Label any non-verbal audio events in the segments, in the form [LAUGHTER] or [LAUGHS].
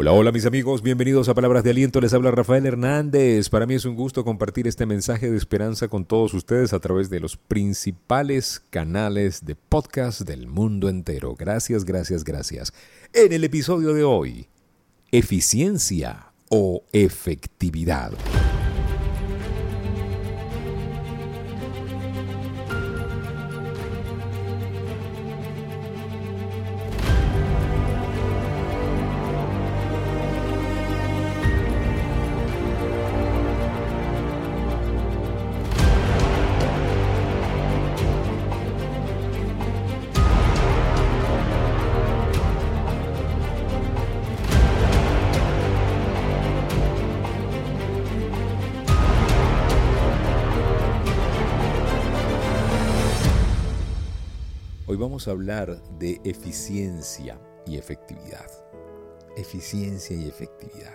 Hola, hola mis amigos, bienvenidos a Palabras de Aliento, les habla Rafael Hernández. Para mí es un gusto compartir este mensaje de esperanza con todos ustedes a través de los principales canales de podcast del mundo entero. Gracias, gracias, gracias. En el episodio de hoy, eficiencia o efectividad. A hablar de eficiencia y efectividad. Eficiencia y efectividad.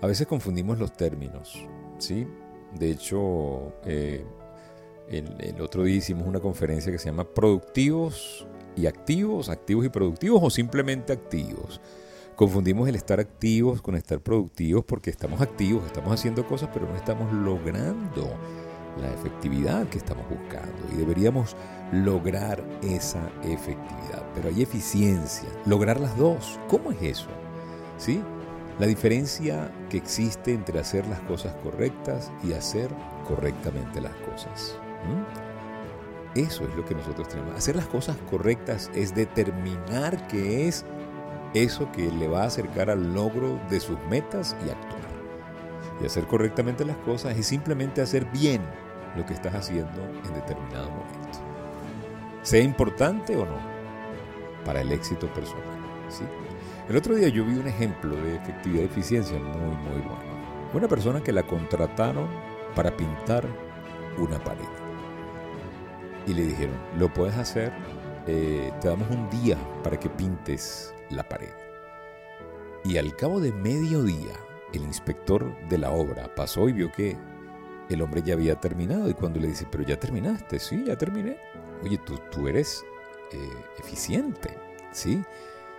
A veces confundimos los términos, ¿sí? De hecho, eh, el, otro día hicimos una conferencia que se llama Productivos y Activos, Activos y Productivos o simplemente Activos. Confundimos el estar activos con estar productivos porque estamos activos, estamos haciendo cosas, pero no estamos logrando la efectividad que estamos buscando y deberíamos lograr esa efectividad. Pero hay eficiencia, lograr las dos. ¿Cómo es eso? ¿Sí? La diferencia que existe entre hacer las cosas correctas y hacer correctamente las cosas. Eso es lo que nosotros tenemos. Hacer las cosas correctas es determinar qué es eso que le va a acercar al logro de sus metas y actuar. Y hacer correctamente las cosas es simplemente hacer bien lo que estás haciendo en determinado momento. Sea importante o no, para el éxito personal. ¿sí? El otro día yo vi un ejemplo de efectividad y eficiencia muy, muy bueno. Una persona que la contrataron para pintar una pared. Y le dijeron, lo puedes hacer, eh, te damos un día para que pintes la pared. Y al cabo de medio día, el inspector de la obra pasó y vio que el hombre ya había terminado. Y cuando le dice, pero ya terminaste, sí, ya terminé. Oye, tú, tú eres eh, eficiente, ¿sí?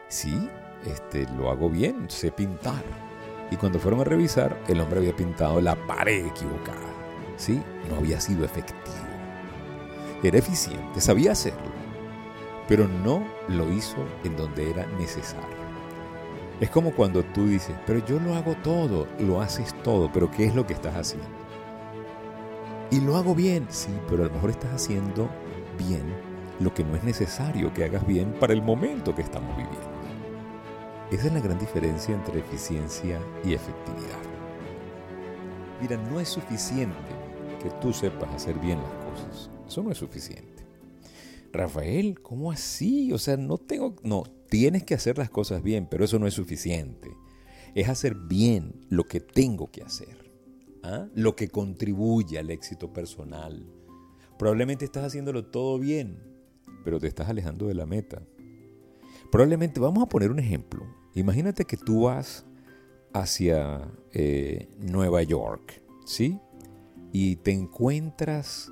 Sí, este, lo hago bien, sé pintar. Y cuando fueron a revisar, el hombre había pintado la pared equivocada, ¿sí? No había sido efectivo. Era eficiente, sabía hacerlo, pero no lo hizo en donde era necesario. Es como cuando tú dices, pero yo lo hago todo, lo haces todo, pero ¿qué es lo que estás haciendo? Y lo hago bien, sí, pero a lo mejor estás haciendo bien lo que no es necesario que hagas bien para el momento que estamos viviendo. Esa es la gran diferencia entre eficiencia y efectividad. Mira, no es suficiente que tú sepas hacer bien las cosas. Eso no es suficiente. Rafael, ¿cómo así? O sea, no tengo... No, tienes que hacer las cosas bien, pero eso no es suficiente. Es hacer bien lo que tengo que hacer. ¿Ah? Lo que contribuye al éxito personal. Probablemente estás haciéndolo todo bien, pero te estás alejando de la meta. Probablemente, vamos a poner un ejemplo. Imagínate que tú vas hacia eh, Nueva York, ¿sí? Y te encuentras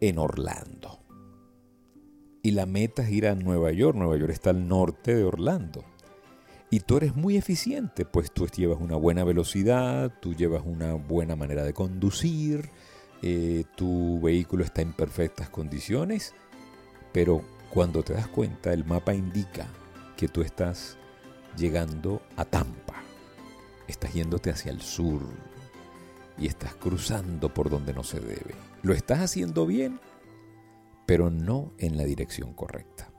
en Orlando. Y la meta es ir a Nueva York. Nueva York está al norte de Orlando. Y tú eres muy eficiente, pues tú llevas una buena velocidad, tú llevas una buena manera de conducir, eh, tu vehículo está en perfectas condiciones, pero cuando te das cuenta el mapa indica que tú estás llegando a Tampa, estás yéndote hacia el sur y estás cruzando por donde no se debe. Lo estás haciendo bien, pero no en la dirección correcta.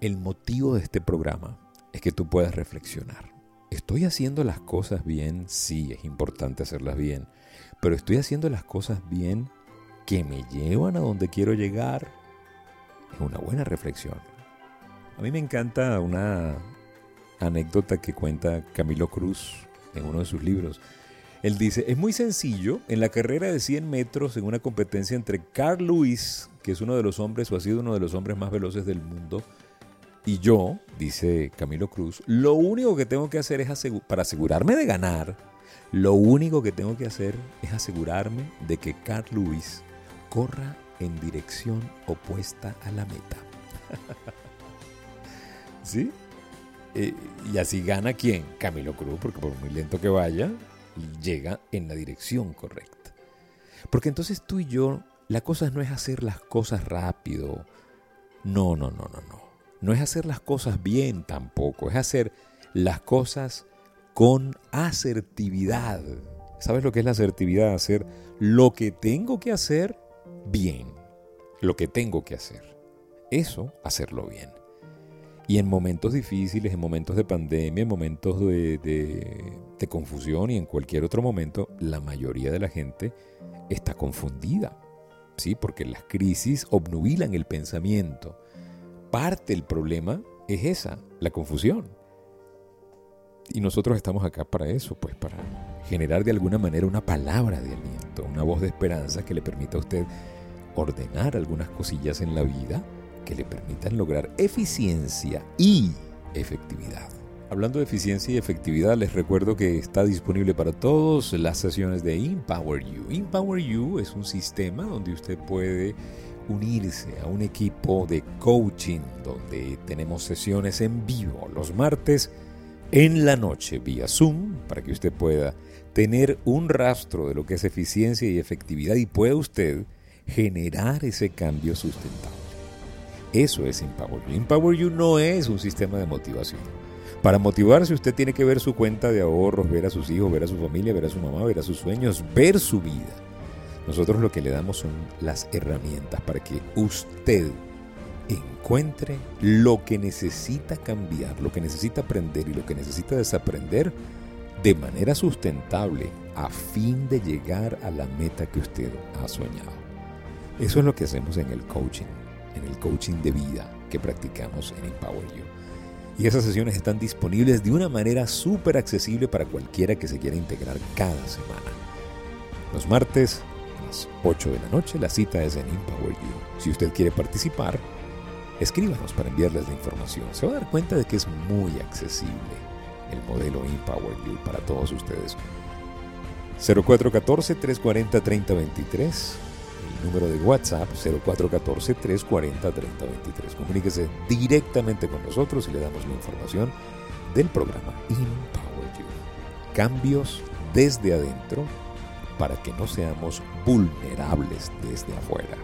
El motivo de este programa es que tú puedas reflexionar. ¿Estoy haciendo las cosas bien? Sí, es importante hacerlas bien. Pero estoy haciendo las cosas bien que me llevan a donde quiero llegar. Es una buena reflexión. A mí me encanta una anécdota que cuenta Camilo Cruz en uno de sus libros. Él dice, es muy sencillo, en la carrera de 100 metros, en una competencia entre Carl Lewis, que es uno de los hombres o ha sido uno de los hombres más veloces del mundo, y yo, dice Camilo Cruz, lo único que tengo que hacer es para asegurarme de ganar, lo único que tengo que hacer es asegurarme de que Carl Lewis corra en dirección opuesta a la meta. [LAUGHS] ¿Sí? eh, y así gana quién? Camilo Cruz, porque por muy lento que vaya, llega en la dirección correcta. Porque entonces tú y yo, la cosa no es hacer las cosas rápido. No, no, no, no, no. No es hacer las cosas bien tampoco, es hacer las cosas con asertividad. ¿Sabes lo que es la asertividad? Hacer lo que tengo que hacer bien. Lo que tengo que hacer. Eso, hacerlo bien. Y en momentos difíciles, en momentos de pandemia, en momentos de, de, confusión y en cualquier otro momento, la mayoría de la gente está confundida. ¿Sí? Porque las crisis obnubilan el pensamiento. Parte del problema es esa, la confusión. Y nosotros estamos acá para eso, pues para generar de alguna manera una palabra de aliento, una voz de esperanza que le permita a usted ordenar algunas cosillas en la vida que le permitan lograr eficiencia y efectividad. Hablando de eficiencia y efectividad, les recuerdo que está disponible para todos las sesiones de Empower You. Empower You es un sistema donde usted puede unirse a un equipo de coaching donde tenemos sesiones en vivo los martes en la noche vía Zoom para que usted pueda tener un rastro de lo que es eficiencia y efectividad y pueda usted generar ese cambio sustentable. Eso es Empower You. Empower You no es un sistema de motivación. Para motivarse usted tiene que ver su cuenta de ahorros, ver a sus hijos, ver a su familia, ver a su mamá, ver a sus sueños, ver su vida. Nosotros lo que le damos son las herramientas para que usted encuentre lo que necesita cambiar, lo que necesita aprender y lo que necesita desaprender de manera sustentable a fin de llegar a la meta que usted ha soñado. Eso es lo que hacemos en el coaching en el coaching de vida que practicamos en Empower You. Y esas sesiones están disponibles de una manera súper accesible para cualquiera que se quiera integrar cada semana. Los martes a las 8 de la noche la cita es en Empower You. Si usted quiere participar, escríbanos para enviarles la información. Se va a dar cuenta de que es muy accesible el modelo Empower You para todos ustedes. 0414 340 3023 número de WhatsApp 0414-340-3023. Comuníquese directamente con nosotros y le damos la información del programa Empower You. Cambios desde adentro para que no seamos vulnerables desde afuera.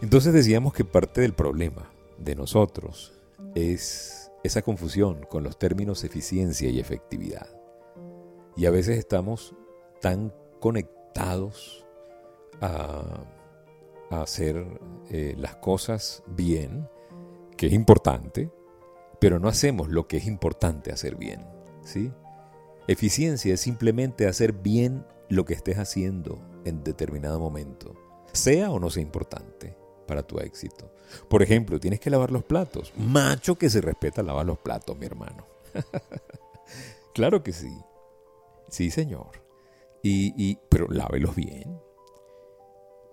Entonces decíamos que parte del problema de nosotros es esa confusión con los términos eficiencia y efectividad. Y a veces estamos tan conectados a, hacer eh, las cosas bien, que es importante, pero no hacemos lo que es importante hacer bien. ¿sí? Eficiencia es simplemente hacer bien lo que estés haciendo en determinado momento, sea o no sea importante para tu éxito. Por ejemplo, tienes que lavar los platos. Macho que se respeta lavar los platos, mi hermano. [LAUGHS] claro que sí. Sí, señor. Y, pero lávelos bien.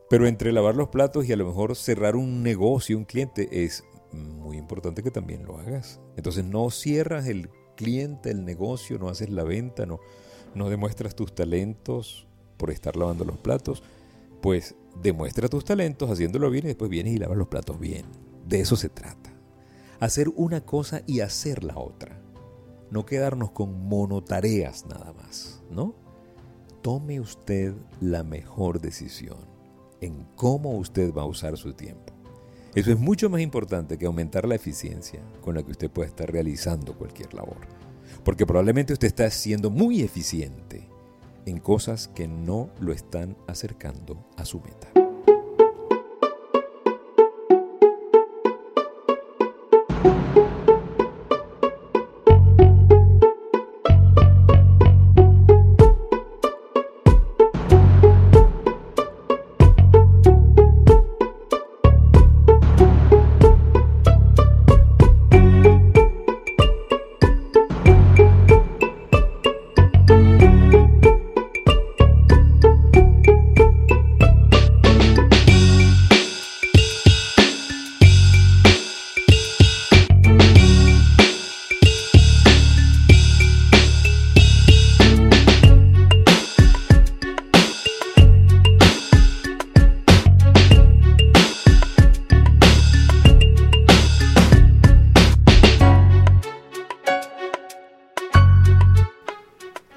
Pero entre lavar los platos y a lo mejor cerrar un negocio, un cliente, es muy importante que también lo hagas. Entonces no cierras el cliente, el negocio, no haces la venta, no, no demuestras tus talentos por estar lavando los platos. Pues demuestra tus talentos haciéndolo bien y después vienes y lavas los platos bien. De eso se trata. Hacer una cosa y hacer la otra. No quedarnos con monotareas nada más, ¿no? tome usted la mejor decisión en cómo usted va a usar su tiempo. Eso es mucho más importante que aumentar la eficiencia con la que usted puede estar realizando cualquier labor. Porque probablemente usted está siendo muy eficiente en cosas que no lo están acercando a su meta.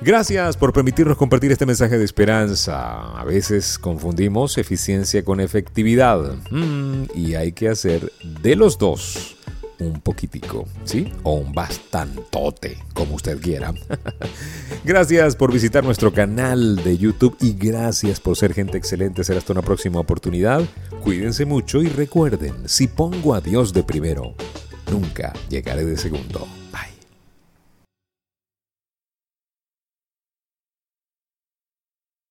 Gracias por permitirnos compartir este mensaje de esperanza. A veces confundimos eficiencia con efectividad mm, y hay que hacer de los dos un poquitico, ¿sí? O un bastantote, como usted quiera. [LAUGHS] gracias por visitar nuestro canal de YouTube y gracias por ser gente excelente. Será hasta una próxima oportunidad. Cuídense mucho y recuerden, si pongo a Dios de primero, nunca llegaré de segundo.